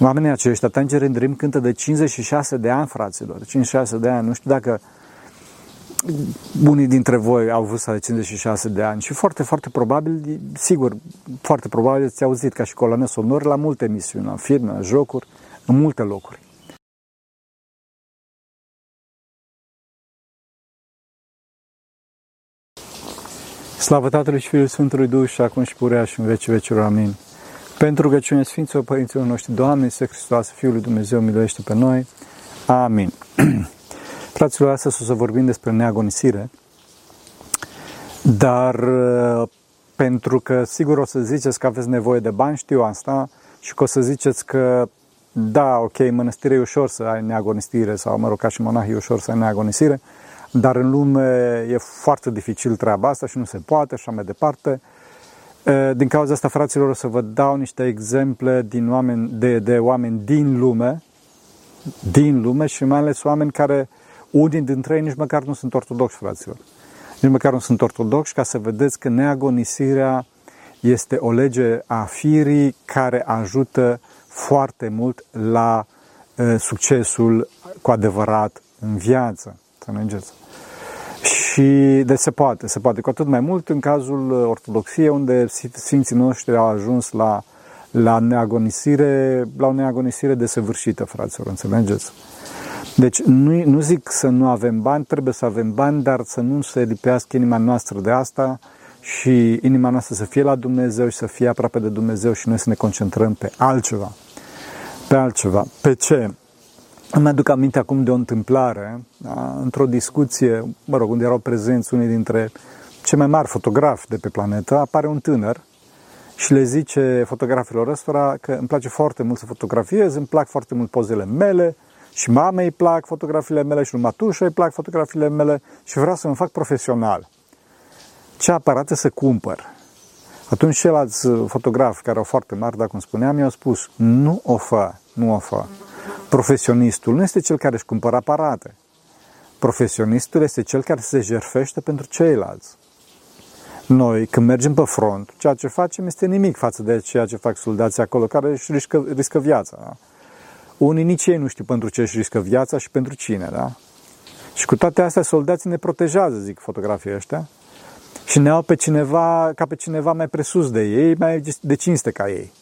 Oamenii aceștia, Tangerine Dream cântă de 56 de ani, fraților, 56 de ani. Nu știu dacă unii dintre voi au vârsta de 56 de ani și foarte, foarte probabil, sigur, foarte probabil ați auzit ca și coloane sonore la multe emisiuni, la filme, la jocuri, în multe locuri. Slavă Tatălui și Fiului Sfântului Duh și acum și purea și în vecii vecilor. Amin. Pentru rugăciune Sfinților Părinților noștri, Doamne, Iisus Hristos, Fiul lui Dumnezeu, miluiește pe noi. Amin. Fraților, astăzi o să vorbim despre neagonisire, dar uh, pentru că sigur o să ziceți că aveți nevoie de bani, știu asta, și că o să ziceți că da, ok, mănăstire e ușor să ai neagonisire sau, mă rog, ca și monah e ușor să ai neagonisire, dar în lume e foarte dificil treaba asta și nu se poate și așa mai departe. Din cauza asta, fraților, o să vă dau niște exemple din oameni, de, de oameni din lume, din lume și mai ales oameni care, unii dintre ei nici măcar nu sunt ortodoxi, fraților. Nici măcar nu sunt ortodoxi, ca să vedeți că neagonisirea este o lege a firii care ajută foarte mult la uh, succesul cu adevărat în viață. Să înțelegeți? Și de se poate, se poate cu atât mai mult în cazul ortodoxiei, unde sfinții noștri au ajuns la, la neagonisire, la o neagonisire desăvârșită, fraților, înțelegeți? Deci nu, nu zic să nu avem bani, trebuie să avem bani, dar să nu se lipească inima noastră de asta și inima noastră să fie la Dumnezeu și să fie aproape de Dumnezeu și noi să ne concentrăm pe altceva. Pe altceva. Pe ce? Îmi aduc aminte acum de o întâmplare, da? într-o discuție, mă rog, unde erau prezenți unii dintre cei mai mari fotografi de pe planetă, apare un tânăr și le zice fotografilor ăstora că îmi place foarte mult să fotografiez, îmi plac foarte mult pozele mele și mamei îi plac fotografiile mele și lui matușa îi plac fotografiile mele și vreau să mă fac profesional. Ce aparate să cumpăr? Atunci ceilalți fotografi care au foarte mari, dacă cum spuneam, i-au spus, nu o fă, nu o fă. Profesionistul nu este cel care își cumpără aparate. Profesionistul este cel care se jerfește pentru ceilalți. Noi, când mergem pe front, ceea ce facem este nimic față de ceea ce fac soldații acolo, care își riscă, riscă viața. Da? Unii nici ei nu știu pentru ce își riscă viața și pentru cine. Da? Și cu toate astea, soldații ne protejează, zic fotografii ăștia, și ne au pe cineva, ca pe cineva mai presus de ei, mai de cinste ca ei.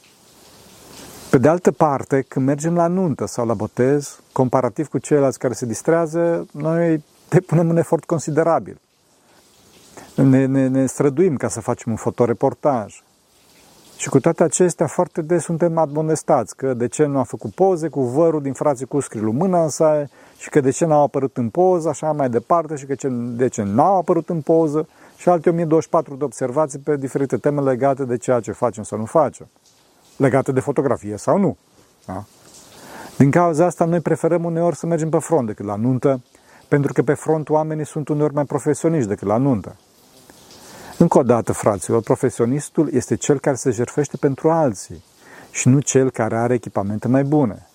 Pe de altă parte, când mergem la nuntă sau la botez, comparativ cu ceilalți care se distrează, noi depunem un efort considerabil. Ne, ne, ne străduim ca să facem un fotoreportaj. Și cu toate acestea, foarte des suntem admonestați că de ce nu a făcut poze cu vărul din frații cu scriul mâna în saie și că de ce n-au apărut în poză, așa mai departe, și că ce, de ce n-au apărut în poză și alte 1024 de observații pe diferite teme legate de ceea ce facem sau nu facem legate de fotografie sau nu. Da? Din cauza asta, noi preferăm uneori să mergem pe front decât la nuntă, pentru că pe front oamenii sunt uneori mai profesioniști decât la nuntă. Încă o dată, fraților, profesionistul este cel care se jertfește pentru alții și nu cel care are echipamente mai bune.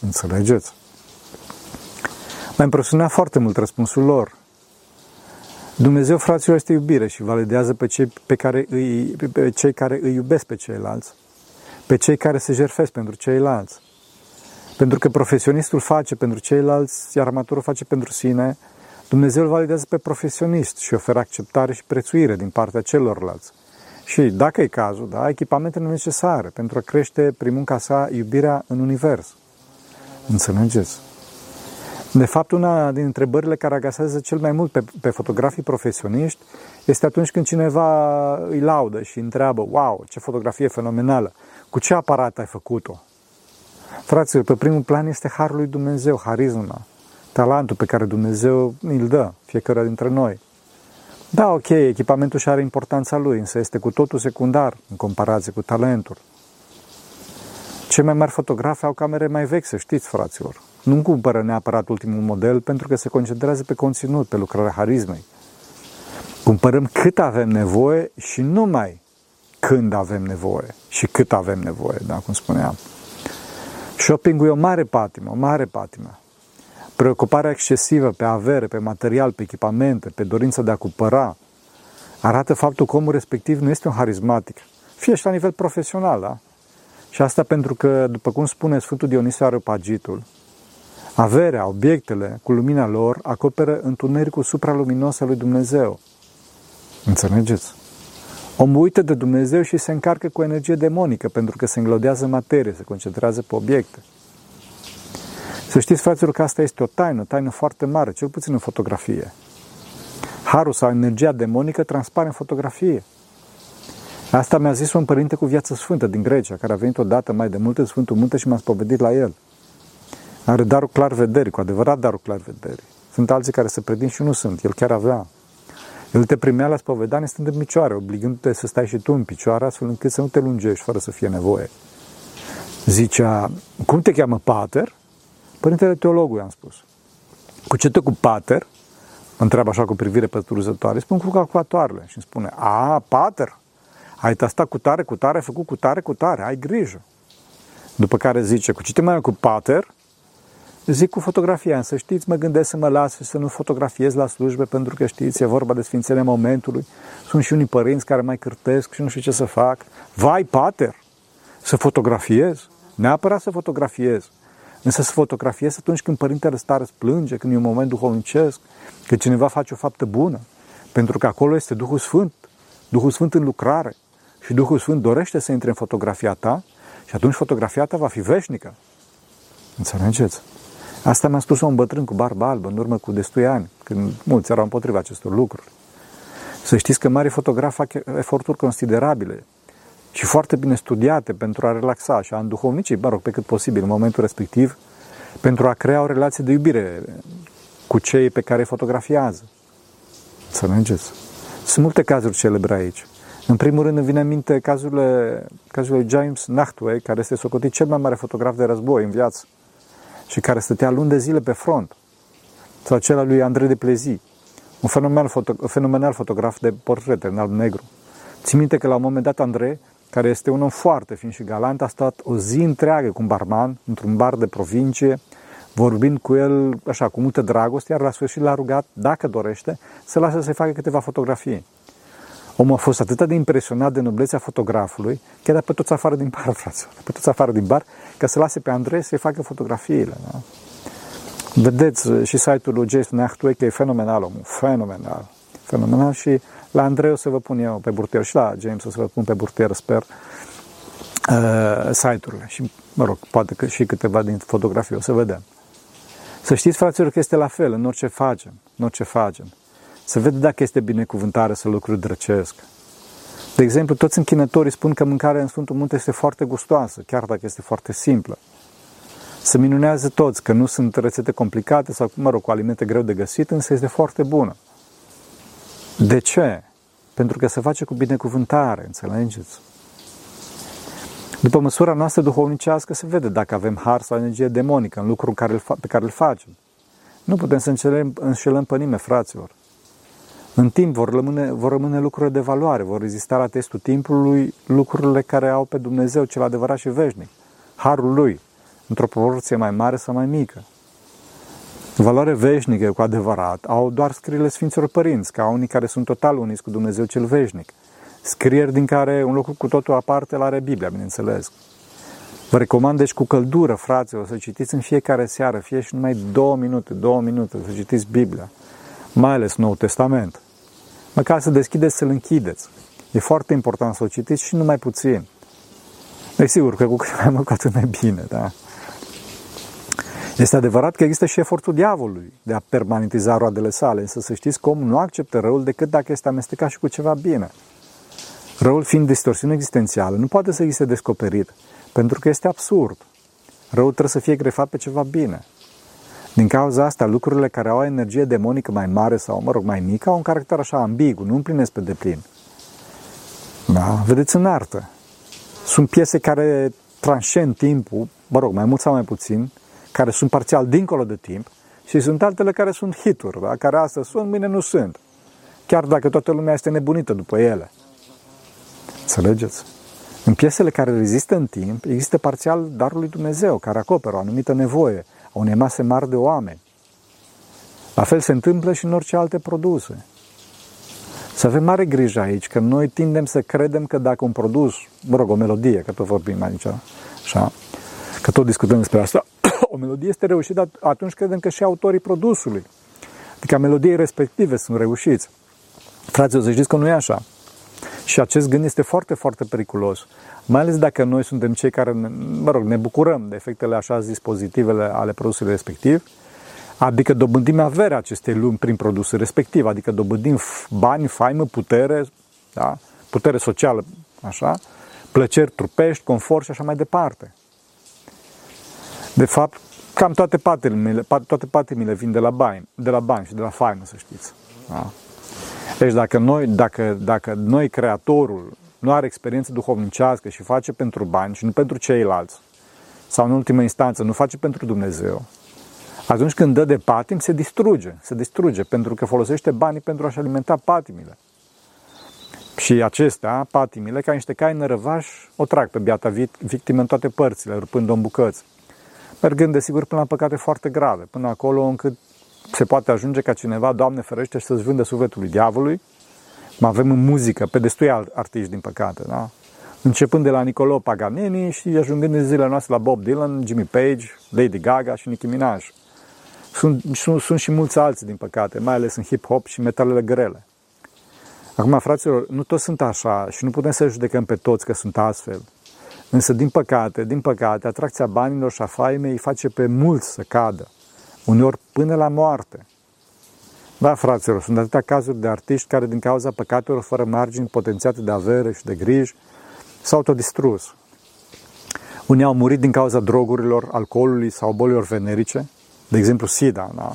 Înțelegeți? M-a impresionat foarte mult răspunsul lor. Dumnezeu, fraților, este iubire și validează pe cei, pe care îi, pe cei care îi iubesc pe ceilalți pe cei care se jerfesc pentru ceilalți. Pentru că profesionistul face pentru ceilalți, iar amatorul face pentru sine, Dumnezeu îl validează pe profesionist și oferă acceptare și prețuire din partea celorlalți. Și, dacă e cazul, da, echipamentele necesare pentru a crește prin munca sa iubirea în univers. Înțelegeți? De fapt, una din întrebările care agasează cel mai mult pe, pe fotografii profesioniști este atunci când cineva îi laudă și întreabă, wow, ce fotografie fenomenală, cu ce aparat ai făcut-o? Fraților, pe primul plan este Harul lui Dumnezeu, harisma, talentul pe care Dumnezeu îl dă fiecare dintre noi. Da, ok, echipamentul și are importanța lui, însă este cu totul secundar în comparație cu talentul. Cei mai mari fotografi au camere mai vechi, să știți, fraților. Nu cumpără neapărat ultimul model pentru că se concentrează pe conținut, pe lucrarea harismei. Cumpărăm cât avem nevoie și numai când avem nevoie și cât avem nevoie, da, cum spuneam. Shoppingul e o mare patimă, o mare patimă. Preocuparea excesivă pe avere, pe material, pe echipamente, pe dorința de a cumpăra, arată faptul că omul respectiv nu este un harismatic, fie și la nivel profesional, da? Și asta pentru că, după cum spune Sfântul Dionisie Areopagitul, averea, obiectele, cu lumina lor, acoperă întunericul supraluminos al lui Dumnezeu. Înțelegeți? Omul uită de Dumnezeu și se încarcă cu energie demonică pentru că se înglodează materie, se concentrează pe obiecte. Să știți, fraților, că asta este o taină, o taină foarte mare, cel puțin în fotografie. Harul sau energia demonică transpare în fotografie. Asta mi-a zis un părinte cu viață sfântă din Grecia, care a venit odată mai de mult în Sfântul Munte și m-a spovedit la el. Are darul clar vederi, cu adevărat darul clar vederi. Sunt alții care se predind și nu sunt. El chiar avea. El te primea la spovedanie stând în picioare, obligându-te să stai și tu în picioare, astfel încât să nu te lungești fără să fie nevoie. Zicea, cum te cheamă pater? Părintele teologul, i-am spus. Cu ce te cu pater? Mă întreabă așa cu privire pătruzătoare. Spun cu calculatoarele și îmi spune, a, pater, ai tastat cu tare, cu tare, ai făcut cu tare, cu tare, ai grijă. După care zice, cu ce te mai cu pater? Zic cu fotografia, să știți, mă gândesc să mă las și să nu fotografiez la slujbe, pentru că știți, e vorba de sfințenia momentului. Sunt și unii părinți care mai cârtesc și nu știu ce să fac. Vai, pater, să fotografiez? Neapărat să fotografiez. Însă să fotografiez atunci când părintele stare plânge, când e un moment duhovnicesc, când cineva face o faptă bună. Pentru că acolo este Duhul Sfânt. Duhul Sfânt în lucrare. Și Duhul Sfânt dorește să intre în fotografia ta și atunci fotografia ta va fi veșnică. Înțelegeți? Asta mi-a spus un bătrân cu barbă albă în urmă cu destui ani, când mulți erau împotriva acestor lucruri. Să știți că mari fotografi fac eforturi considerabile și foarte bine studiate pentru a relaxa și a înduhovnici, mă rog, pe cât posibil în momentul respectiv, pentru a crea o relație de iubire cu cei pe care îi fotografiază. Să mergeți. Sunt multe cazuri celebre aici. În primul rând îmi vine în minte cazul, cazul lui James Nachtwey, care este socotit cel mai mare fotograf de război în viață și care stătea luni de zile pe front. Sau acela lui Andrei de Plezi, un fenomenal, foto, fenomenal fotograf de portrete în alb-negru. Țin minte că la un moment dat Andrei, care este un om foarte fin și galant, a stat o zi întreagă cu un barman într-un bar de provincie, vorbind cu el așa, cu multă dragoste, iar la sfârșit l-a rugat, dacă dorește, să lasă să-i facă câteva fotografii. Omul a fost atât de impresionat de noblețea fotografului, că a pe toți afară din bar, frate, pe toți afară din bar, ca să lase pe Andrei să-i facă fotografiile. Da? Vedeți și site-ul lui Jason Achtway, că e fenomenal omul, fenomenal. Fenomenal și la Andrei o să vă pun eu pe burtier și la James o să vă pun pe burtier, sper, uh, site-urile. Și, mă rog, poate că și câteva din fotografii o să vedem. Să știți, fraților, că este la fel în orice facem, în orice facem. Să vede dacă este binecuvântare să lucruri drăcesc. De exemplu, toți închinătorii spun că mâncarea în Sfântul Munte este foarte gustoasă, chiar dacă este foarte simplă. Se minunează toți că nu sunt rețete complicate sau, mă rog, cu alimente greu de găsit, însă este foarte bună. De ce? Pentru că se face cu binecuvântare, înțelegeți? După măsura noastră duhovnicească se vede dacă avem har sau energie demonică în lucrul pe care îl facem. Nu putem să înșelăm, înșelăm pe nimeni, fraților. În timp vor rămâne, vor rămâne lucruri de valoare, vor rezista la testul timpului lucrurile care au pe Dumnezeu cel adevărat și veșnic, harul Lui, într-o proporție mai mare sau mai mică. Valoare veșnică, cu adevărat, au doar scrierile Sfinților Părinți, ca unii care sunt total uniți cu Dumnezeu cel veșnic. Scrieri din care un lucru cu totul aparte la are Biblia, bineînțeles. Vă recomand deci cu căldură, fraților, să citiți în fiecare seară, fie și numai două minute, două minute, să citiți Biblia, mai ales Noul Testament. Măcar să deschideți, să-l închideți. E foarte important să o citiți și numai puțin. Desigur că cu cât mai mult, cu atât mai bine, da? Este adevărat că există și efortul diavolului de a permanentiza roadele sale, însă să știți că omul nu acceptă răul decât dacă este amestecat și cu ceva bine. Răul fiind distorsiune existențială, nu poate să existe descoperit, pentru că este absurd. Răul trebuie să fie grefat pe ceva bine. Din cauza asta, lucrurile care au energie demonică mai mare sau, mă rog, mai mică, au un caracter așa ambigu, nu împlinesc pe deplin. Da? Vedeți în artă. Sunt piese care transcend timpul, mă rog, mai mult sau mai puțin, care sunt parțial dincolo de timp și sunt altele care sunt hituri, da? care astăzi sunt, mâine nu sunt. Chiar dacă toată lumea este nebunită după ele. Înțelegeți? În piesele care rezistă în timp, există parțial darul lui Dumnezeu, care acoperă o anumită nevoie, a unei mase mari de oameni. La fel se întâmplă și în orice alte produse. Să avem mare grijă aici, că noi tindem să credem că dacă un produs, mă rog, o melodie, că tot vorbim aici, Așa? Că tot discutăm despre asta. o melodie este reușită atunci credem că și autorii produsului, adică melodiei respective sunt reușiți. Fraților, să știți că nu e așa. Și acest gând este foarte, foarte periculos. Mai ales dacă noi suntem cei care, ne, mă rog, ne bucurăm de efectele așa zis pozitivele ale produsului respectiv, adică dobândim averea acestei lumi prin produsul respectiv, adică dobândim bani, faimă, putere, da? putere socială, așa, plăceri trupești, confort și așa mai departe. De fapt, cam toate patimile, toate patimile vin de la bani, de la bani și de la faimă, să știți. Da? Deci dacă noi, dacă, dacă noi, creatorul, nu are experiență duhovnicească și face pentru bani și nu pentru ceilalți, sau în ultimă instanță nu face pentru Dumnezeu, atunci când dă de patim, se distruge. Se distruge pentru că folosește banii pentru a-și alimenta patimile. Și acestea, patimile, ca niște cai nărăvași, o trag pe biata victimă în toate părțile, rupând-o în bucăți. Mergând, desigur, până la păcate foarte grave, până acolo încât se poate ajunge ca cineva, Doamne ferește, să-ți vândă sufletul lui diavolului. Mai avem în muzică, pe destui artiști, din păcate, da? Începând de la Nicolo Paganini și ajungând în zilele noastre la Bob Dylan, Jimmy Page, Lady Gaga și Nicki Minaj. Sunt, sunt, sunt și mulți alții, din păcate, mai ales în hip-hop și metalele grele. Acum, fraților, nu toți sunt așa și nu putem să judecăm pe toți că sunt astfel. Însă, din păcate, din păcate, atracția banilor și a faimei îi face pe mulți să cadă uneori până la moarte. Da, fraților, sunt atâtea cazuri de artiști care, din cauza păcatelor fără margini potențiate de avere și de griji, s-au autodistrus. Unii au murit din cauza drogurilor, alcoolului sau bolilor venerice, de exemplu SIDA. Da?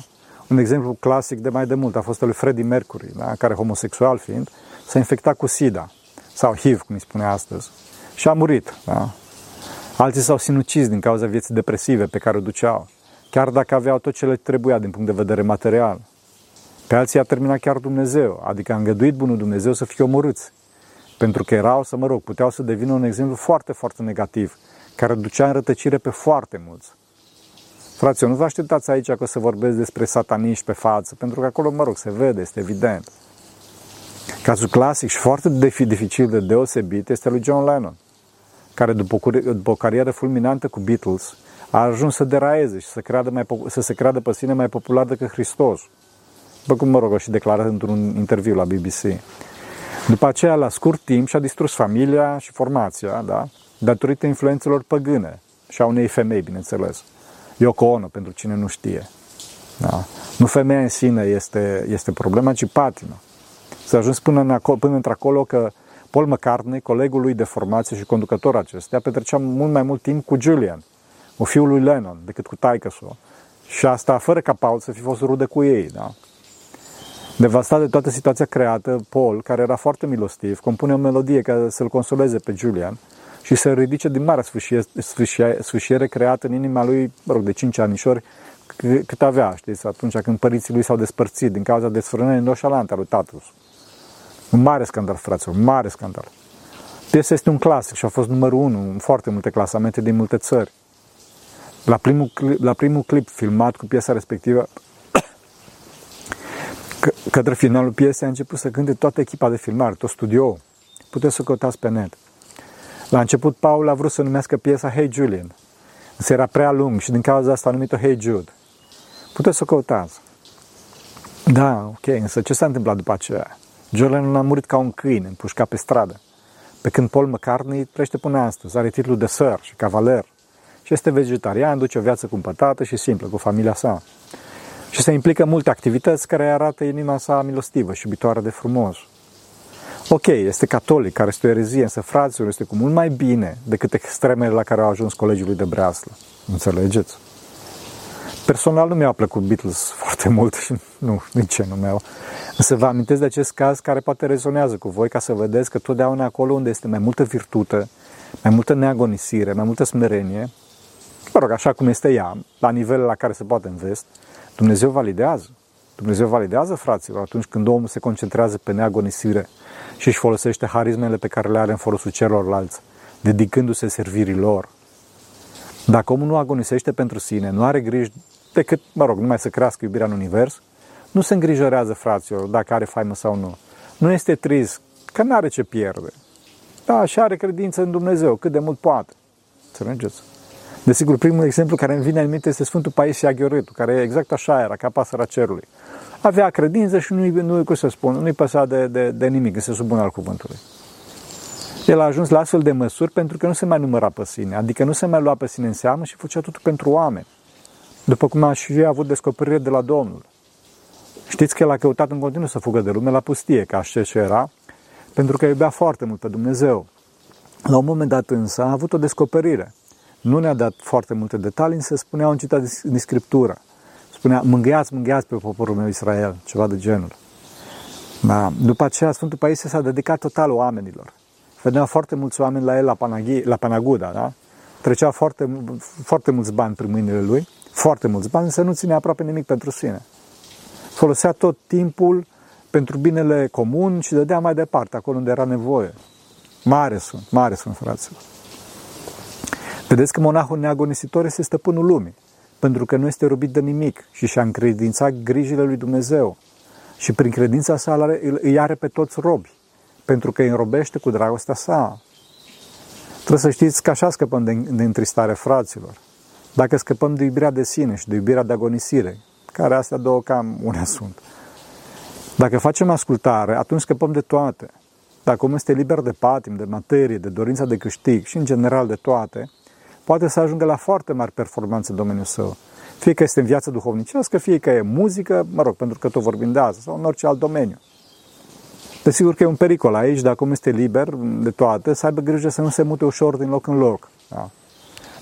Un exemplu clasic de mai de mult a fost al lui Freddie Mercury, da? care, homosexual fiind, s-a infectat cu SIDA, sau HIV, cum îi spune astăzi, și a murit. Da? Alții s-au sinucis din cauza vieții depresive pe care o duceau chiar dacă aveau tot ce le trebuia din punct de vedere material. Pe alții a terminat chiar Dumnezeu, adică a îngăduit bunul Dumnezeu să fie omorâți. Pentru că erau, să mă rog, puteau să devină un exemplu foarte, foarte negativ, care ducea în rătăcire pe foarte mulți. Fraților, nu vă așteptați aici că o să vorbesc despre sataniști pe față, pentru că acolo, mă rog, se vede, este evident. Cazul clasic și foarte dificil de deosebit este lui John Lennon, care după, după o carieră fulminantă cu Beatles, a ajuns să deraeze și să, creadă mai, să se creadă pe sine mai popular decât Hristos. După cum, mă rog, și declarat într-un interviu la BBC. După aceea, la scurt timp, și-a distrus familia și formația, da? datorită influențelor păgâne și a unei femei, bineînțeles. Yoko Ono, pentru cine nu știe. Da? Nu femeia în sine este, este problema, ci patima. S-a ajuns până, în acolo, până într-acolo că Paul McCartney, colegul lui de formație și conducător acestea, petrecea mult mai mult timp cu Julian, o fiul lui Lennon, decât cu taică Și asta fără ca Paul să fi fost rude cu ei, da? Devastat de toată situația creată, Paul, care era foarte milostiv, compune o melodie ca să-l consoleze pe Julian și să ridice din mare sfârșiere creată în inima lui, mă rog, de 5 anișori, cât avea, știți, atunci când părinții lui s-au despărțit din cauza desfrânării îndoșalante a lui tatăl. Un mare scandal, fraților, un mare scandal. Piesa este un clasic și a fost numărul 1 în foarte multe clasamente din multe țări. La primul, clip, la primul clip filmat cu piesa respectivă, că, către finalul piesei a început să cânte toată echipa de filmare, tot studio. Puteți să căutați pe net. La început, Paul a vrut să numească piesa Hey Julian. Însă era prea lung și din cauza asta a numit-o Hey Jude. Puteți să o căutați. Da, ok, însă ce s-a întâmplat după aceea? Julian a murit ca un câine, împușcat pe stradă. Pe când Paul McCartney trăiește până astăzi, are titlul de sir și cavaler și este vegetarian, duce o viață cumpătată și simplă cu familia sa. Și se implică multe activități care arată inima sa milostivă și iubitoare de frumos. Ok, este catolic, care este o erezie, însă fraților este cu mult mai bine decât extremele la care au ajuns colegii lui de breaslă. Înțelegeți? Personal nu mi-au plăcut Beatles foarte mult și nu, nici nu mi-au. Însă vă amintesc de acest caz care poate rezonează cu voi ca să vedeți că totdeauna acolo unde este mai multă virtute, mai multă neagonisire, mai multă smerenie, mă rog, așa cum este ea, la nivelul la care se poate în vest, Dumnezeu validează. Dumnezeu validează, fraților, atunci când omul se concentrează pe neagonisire și își folosește harismele pe care le are în folosul celorlalți, dedicându-se servirii lor. Dacă omul nu agonisește pentru sine, nu are griji decât, mă rog, numai să crească iubirea în univers, nu se îngrijorează, fraților, dacă are faimă sau nu. Nu este trist, că nu are ce pierde. Da, și are credință în Dumnezeu, cât de mult poate. Înțelegeți? Desigur, primul exemplu care îmi vine în minte este Sfântul Paisie Aghioritu, care exact așa era, ca pasăra cerului. Avea credință și nu-i, nu cum să spun, nu-i păsa de, de, de nimic, se supune al cuvântului. El a ajuns la astfel de măsuri pentru că nu se mai număra pe sine, adică nu se mai lua pe sine în seamă și făcea totul pentru oameni. După cum a și avut descoperire de la Domnul. Știți că el a căutat în continuu să fugă de lume la pustie, ca așa ce era, pentru că iubea foarte mult pe Dumnezeu. La un moment dat însă a avut o descoperire. Nu ne-a dat foarte multe detalii, însă spunea un citat din Scriptură. Spunea, mângâiați, mângâiați pe poporul meu Israel, ceva de genul. Da. După aceea, Sfântul Paisie s-a dedicat total oamenilor. Vedea foarte mulți oameni la el la, Panaghi, la Panaguda, da? Trecea foarte, foarte mulți bani prin mâinile lui, foarte mulți bani, însă nu ținea aproape nimic pentru sine. Folosea tot timpul pentru binele comun și dădea mai departe, acolo unde era nevoie. Mare sunt, mare sunt, fraților. Vedeți că monahul neagonisitor este stăpânul lumii, pentru că nu este robit de nimic și și-a încredințat grijile lui Dumnezeu. Și prin credința sa îi are pe toți robi, pentru că îi înrobește cu dragostea sa. Trebuie să știți că așa scăpăm de, de întristare, fraților. Dacă scăpăm de iubirea de sine și de iubirea de agonisire, care astea două cam une sunt. Dacă facem ascultare, atunci scăpăm de toate. Dacă omul este liber de patim, de materie, de dorința de câștig și în general de toate, poate să ajungă la foarte mari performanțe în domeniul său. Fie că este în viața duhovnicească, fie că e muzică, mă rog, pentru că tot vorbim de asta, sau în orice alt domeniu. Desigur că e un pericol aici, dacă omul este liber de toate, să aibă grijă să nu se mute ușor din loc în loc. Da?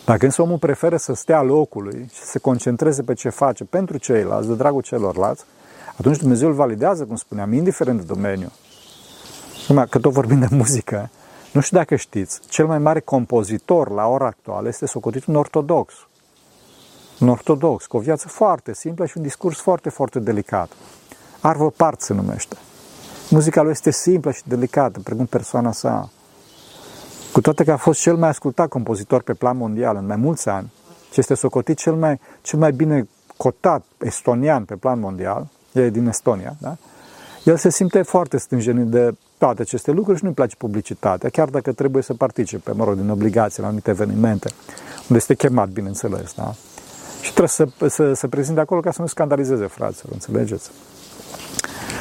Dacă însă omul preferă să stea locului și să se concentreze pe ce face pentru ceilalți, de dragul celorlalți, atunci Dumnezeu îl validează, cum spuneam, indiferent de domeniu. Acum, că tot vorbim de muzică, nu știu dacă știți, cel mai mare compozitor la ora actuală este socotit un ortodox. Un ortodox, cu o viață foarte simplă și un discurs foarte, foarte delicat. Arvo Part se numește. Muzica lui este simplă și delicată, precum persoana sa. Cu toate că a fost cel mai ascultat compozitor pe plan mondial în mai mulți ani, și este socotit cel mai, cel mai bine cotat estonian pe plan mondial, e din Estonia, da? el se simte foarte stânjenit de toate aceste lucruri și nu-i place publicitatea, chiar dacă trebuie să participe, mă rog, din obligații la anumite evenimente, unde este chemat, bineînțeles, da? Și trebuie să, să, să prezinte acolo ca să nu scandalizeze fraților, înțelegeți?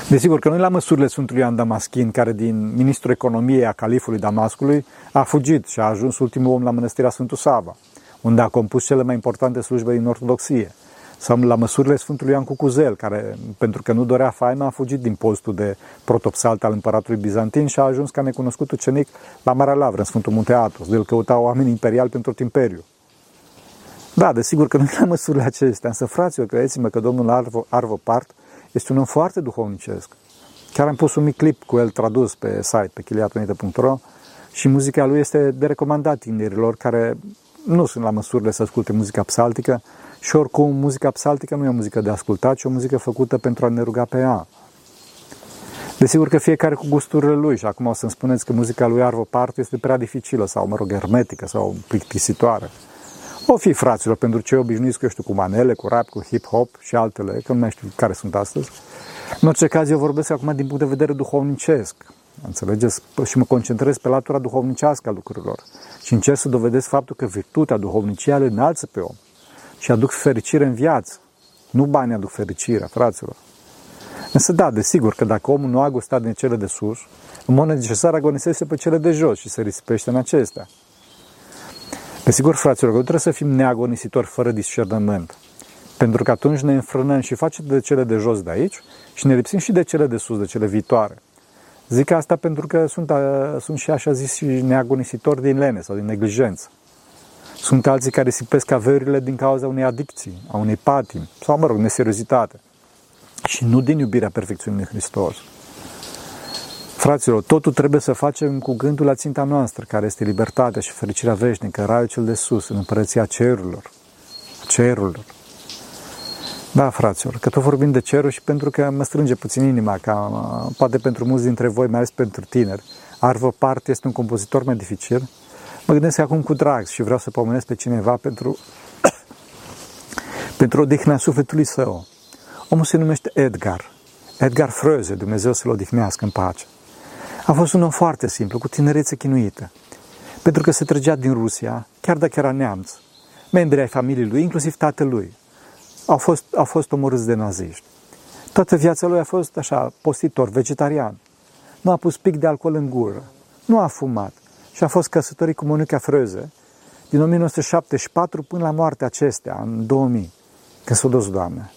Desigur că nu la măsurile Sfântului Ioan Damaschin, care din ministrul economiei a califului Damascului a fugit și a ajuns ultimul om la mănăstirea Sfântul Sava, unde a compus cele mai importante slujbe din ortodoxie. Sau la măsurile Sfântului Ioan Cucuzel, care, pentru că nu dorea faima, a fugit din postul de protopsalt al împăratului bizantin și a ajuns ca necunoscut ucenic la Marea Lavră, în Sfântul Munte Atos, de el căuta oameni imperial pentru tot imperiul. Da, desigur că nu la măsurile acestea, însă fraților, credeți-mă că domnul Arvo, Arvo Part este un om foarte duhovnicesc. Chiar am pus un mic clip cu el tradus pe site, pe chiliatunite.ro și muzica lui este de recomandat tinerilor care nu sunt la măsurile să asculte muzica psaltică și oricum muzica psaltică nu e o muzică de ascultat, ci o muzică făcută pentru a ne ruga pe ea. Desigur că fiecare cu gusturile lui și acum o să-mi spuneți că muzica lui Arvo Part este prea dificilă sau, mă rog, hermetică sau plictisitoare. O fi fraților, pentru cei obișnuiți, că eu știu, cu manele, cu rap, cu hip-hop și altele, că nu mai știu care sunt astăzi. În orice caz, eu vorbesc acum din punct de vedere duhovnicesc. Înțelegeți? Și mă concentrez pe latura duhovnicească a lucrurilor. Și încerc să dovedesc faptul că virtutea, duhovnicia le înalță pe om și aduc fericire în viață. Nu banii aduc fericirea, fraților. Însă da, desigur că dacă omul nu a gustat din cele de sus, în mod necesar agonisește pe cele de jos și se risipește în acestea. Desigur, fraților, că nu trebuie să fim neagonisitori fără discernământ. Pentru că atunci ne înfrânăm și facem de cele de jos de aici și ne lipsim și de cele de sus, de cele viitoare. Zic asta pentru că sunt, sunt și așa zis și neagonisitori din lene sau din neglijență. Sunt alții care sipesc averile din cauza unei adicții, a unei patimi sau, mă rog, neseriozitate. Și nu din iubirea perfecțiunii Hristos. Fraților, totul trebuie să facem cu gândul la ținta noastră, care este libertatea și fericirea veșnică, raiul cel de sus, în împărăția cerurilor. Cerurilor. Da, fraților, că tot vorbim de cerul și pentru că mă strânge puțin inima, ca poate pentru mulți dintre voi, mai ales pentru tineri, Arvo Part este un compozitor mai dificil. Mă gândesc acum cu drag și vreau să pomenesc pe cineva pentru, pentru odihna sufletului său. Omul se numește Edgar. Edgar Fröze, Dumnezeu să-l odihnească în pace. A fost un om foarte simplu, cu tinerețe chinuită. pentru că se trăgea din Rusia, chiar dacă era neamț. Membrii ai familiei lui, inclusiv tatălui, au fost, au fost omorâți de naziști. Toată viața lui a fost așa, postitor, vegetarian. Nu a pus pic de alcool în gură. Nu a fumat. Și a fost căsătorit cu Monica Frăze din 1974 până la moartea acestea, în 2000, când s-a dus doamne.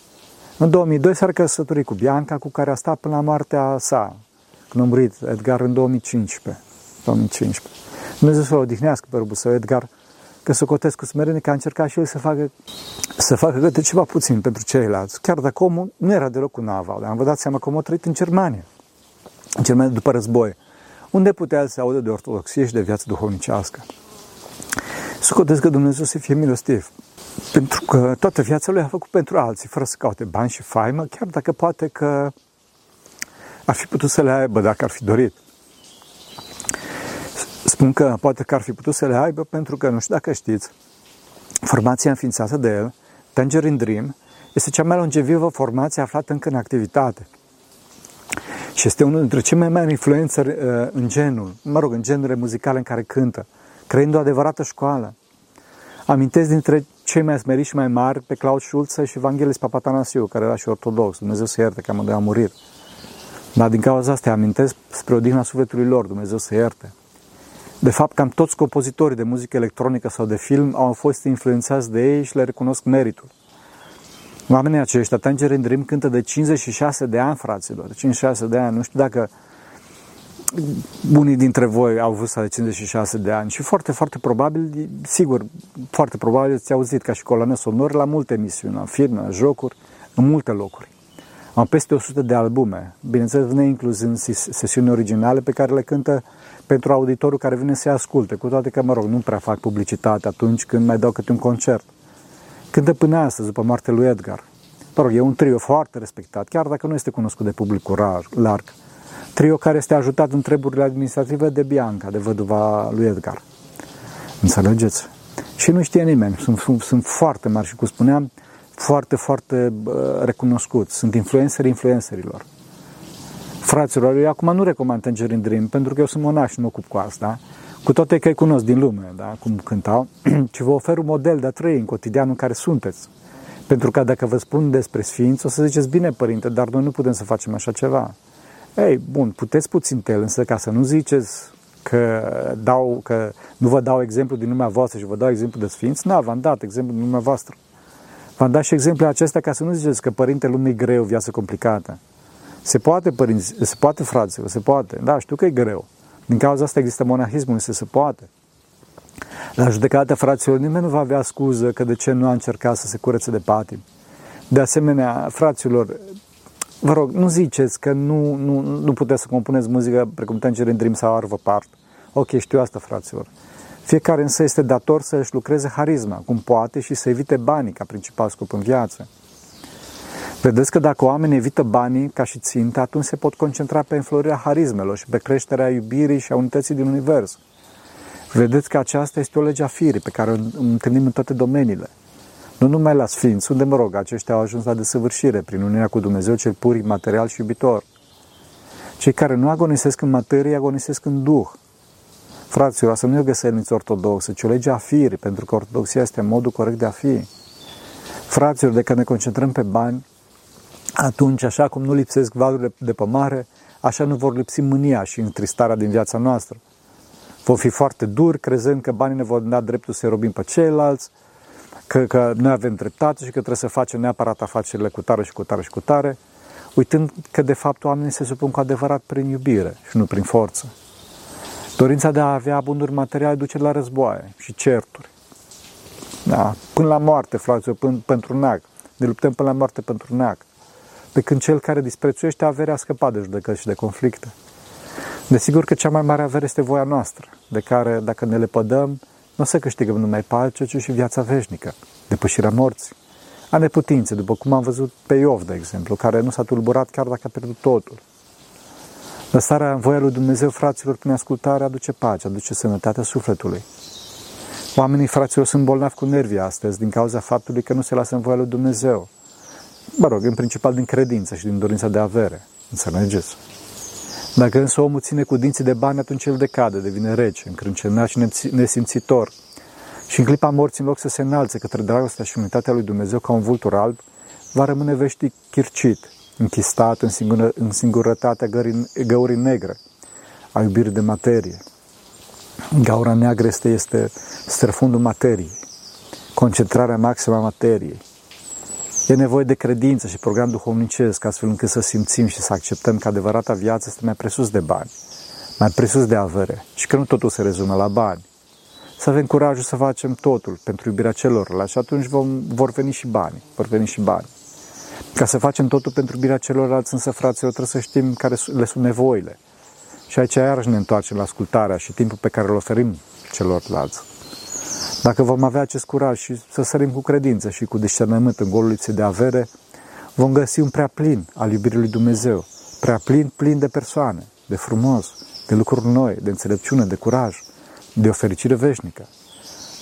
În 2002 s-a căsătorit cu Bianca, cu care a stat până la moartea sa, când a murit Edgar în 2015. 2015. Dumnezeu să-l odihnească pe rubul său, Edgar, că să cotesc cu smerenie, că a încercat și el să facă, să facă câte ceva puțin pentru ceilalți. Chiar dacă omul nu era deloc un naval, dar am vă dat seama că omul a trăit în Germania, în Germania după război, unde putea să audă de ortodoxie și de viață duhovnicească. Să cotesc că Dumnezeu să fie milostiv, pentru că toată viața lui a făcut pentru alții, fără să caute bani și faimă, chiar dacă poate că ar fi putut să le aibă dacă ar fi dorit. Spun că poate că ar fi putut să le aibă pentru că, nu știu dacă știți, formația înființată de el, Tangerine Dream, este cea mai longevivă formație aflată încă în activitate. Și este unul dintre cei mai mari influențări uh, în genul, mă rog, în genurile muzicale în care cântă, creând o adevărată școală. Amintesc dintre cei mai smeriți și mai mari pe Claude Schulze și Evanghelis Papatanasiu, care era și ortodox, Dumnezeu să ierte că amândoi a murit. Dar din cauza asta amintesc spre odihna sufletului lor, Dumnezeu să ierte. De fapt, cam toți compozitorii de muzică electronică sau de film au fost influențați de ei și le recunosc meritul. Oamenii aceștia, Tangerine Dream cântă de 56 de ani, fraților, de 56 de ani. Nu știu dacă unii dintre voi au vârsta de 56 de ani și foarte, foarte probabil, sigur, foarte probabil ți-au auzit ca și coloane sonore la multe emisiuni, la filme, la jocuri, în multe locuri. Am peste 100 de albume, bineînțeles neincluzând sesiuni originale pe care le cântă pentru auditorul care vine să asculte, cu toate că, mă rog, nu prea fac publicitate atunci când mai dau câte un concert. Cântă până astăzi, după moartea lui Edgar. Mă rog, e un trio foarte respectat, chiar dacă nu este cunoscut de publicul rar, larg. Trio care este ajutat în treburile administrative de Bianca, de văduva lui Edgar. Înțelegeți? Și nu știe nimeni. Sunt, sunt, sunt foarte mari și, cum spuneam, foarte, foarte uh, recunoscuți. Sunt influenceri influencerilor. Fraților, eu acum nu recomand Tangerine Dream, pentru că eu sunt monah și nu ocup cu asta, cu toate că îi cunosc din lume, da, cum cântau, ci vă ofer un model de a trăi în cotidianul în care sunteți. Pentru că dacă vă spun despre sfinți, o să ziceți, bine, părinte, dar noi nu putem să facem așa ceva. Ei, bun, puteți puțin tel, însă ca să nu ziceți că, dau, că nu vă dau exemplu din lumea voastră și vă dau exemplu de sfinți, nu, v-am dat exemplu din lumea voastră. V-am dat și exemplu acesta ca să nu ziceți că părinte lume e greu, viață complicată. Se poate, părinți, se poate, fraților, se poate. Da, știu că e greu. Din cauza asta există monahismul, se, se poate. La judecată, fraților, nimeni nu va avea scuză că de ce nu a încercat să se curețe de patim. De asemenea, fraților, vă rog, nu ziceți că nu, nu, nu puteți să compuneți muzică precum Tangerine Dream sau Arvă Part. Ok, știu asta, fraților. Fiecare însă este dator să își lucreze harisma, cum poate, și să evite banii ca principal scop în viață. Vedeți că dacă oamenii evită banii ca și țintă, atunci se pot concentra pe înflorirea harismelor și pe creșterea iubirii și a unității din univers. Vedeți că aceasta este o lege a firii pe care o întâlnim în toate domeniile. Nu numai la sfinți, unde, mă rog, aceștia au ajuns la desăvârșire prin unirea cu Dumnezeu cel pur, material și iubitor. Cei care nu agonisesc în materie, agonisesc în duh. Fraților, să nu e o găselniță ortodoxă, ci o lege a firii, pentru că ortodoxia este modul corect de a fi. Fraților, de când ne concentrăm pe bani, atunci, așa cum nu lipsesc valurile de pe mare, așa nu vor lipsi mânia și întristarea din viața noastră. Vom fi foarte duri, crezând că banii ne vor da dreptul să robim pe ceilalți, că, că noi avem dreptate și că trebuie să facem neapărat afacerile cu tare și cu tare și cu tare, uitând că de fapt oamenii se supun cu adevărat prin iubire și nu prin forță. Dorința de a avea bunuri materiale duce la războaie și certuri. Da, până la moarte, fraților, până, pentru neag. Ne luptăm până la moarte pentru neag pe când cel care disprețuiește averea a scăpat de judecăți și de conflicte. Desigur că cea mai mare avere este voia noastră, de care, dacă ne lepădăm, nu o să câștigăm numai pace, ci și viața veșnică, depășirea morții. A neputințe, după cum am văzut pe Iov, de exemplu, care nu s-a tulburat chiar dacă a pierdut totul. Lăsarea în voia lui Dumnezeu, fraților, prin ascultare, aduce pace, aduce sănătatea sufletului. Oamenii, fraților, sunt bolnavi cu nervii astăzi din cauza faptului că nu se lasă în voia lui Dumnezeu mă rog, în principal din credință și din dorința de avere. Înțelegeți? Dacă însă omul ține cu dinții de bani, atunci el decade, devine rece, încrâncenat și nesimțitor. Și în clipa morții, în loc să se înalțe către dragostea și unitatea lui Dumnezeu ca un vultur alb, va rămâne veștic chircit, închistat în, singură, în singurătatea gării, găurii negre, a iubirii de materie. Gaura neagră este, este străfundul materiei, concentrarea maximă a materiei. E nevoie de credință și program duhovnicesc, astfel încât să simțim și să acceptăm că adevărata viață este mai presus de bani, mai presus de avere și că nu totul se rezumă la bani. Să avem curajul să facem totul pentru iubirea celorlalți și atunci vom, vor veni și bani, vor veni și bani. Ca să facem totul pentru iubirea celorlalți, însă, fraților, trebuie să știm care le sunt nevoile. Și aici iarăși ne întoarcem la ascultarea și timpul pe care îl oferim celorlalți. Dacă vom avea acest curaj și să sărim cu credință și cu discernământ în golul lipsei de avere, vom găsi un prea plin al iubirii lui Dumnezeu, prea plin, plin de persoane, de frumos, de lucruri noi, de înțelepciune, de curaj, de o fericire veșnică.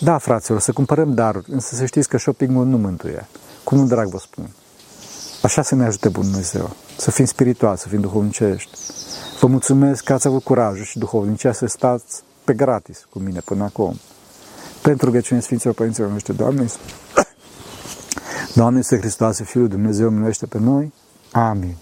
Da, fraților, să cumpărăm daruri, însă să știți că shoppingul nu mântuie. Cum un drag vă spun. Așa să ne ajute Bun Dumnezeu, să fim spirituali, să fim duhovnicești. Vă mulțumesc că ați avut curajul și duhovnicia să stați pe gratis cu mine până acum. Pentru rugăciune Sfinților Părinților noștri, Doamne, Doamne este Hristos, Fiul Dumnezeu, miluiește pe noi. Amin.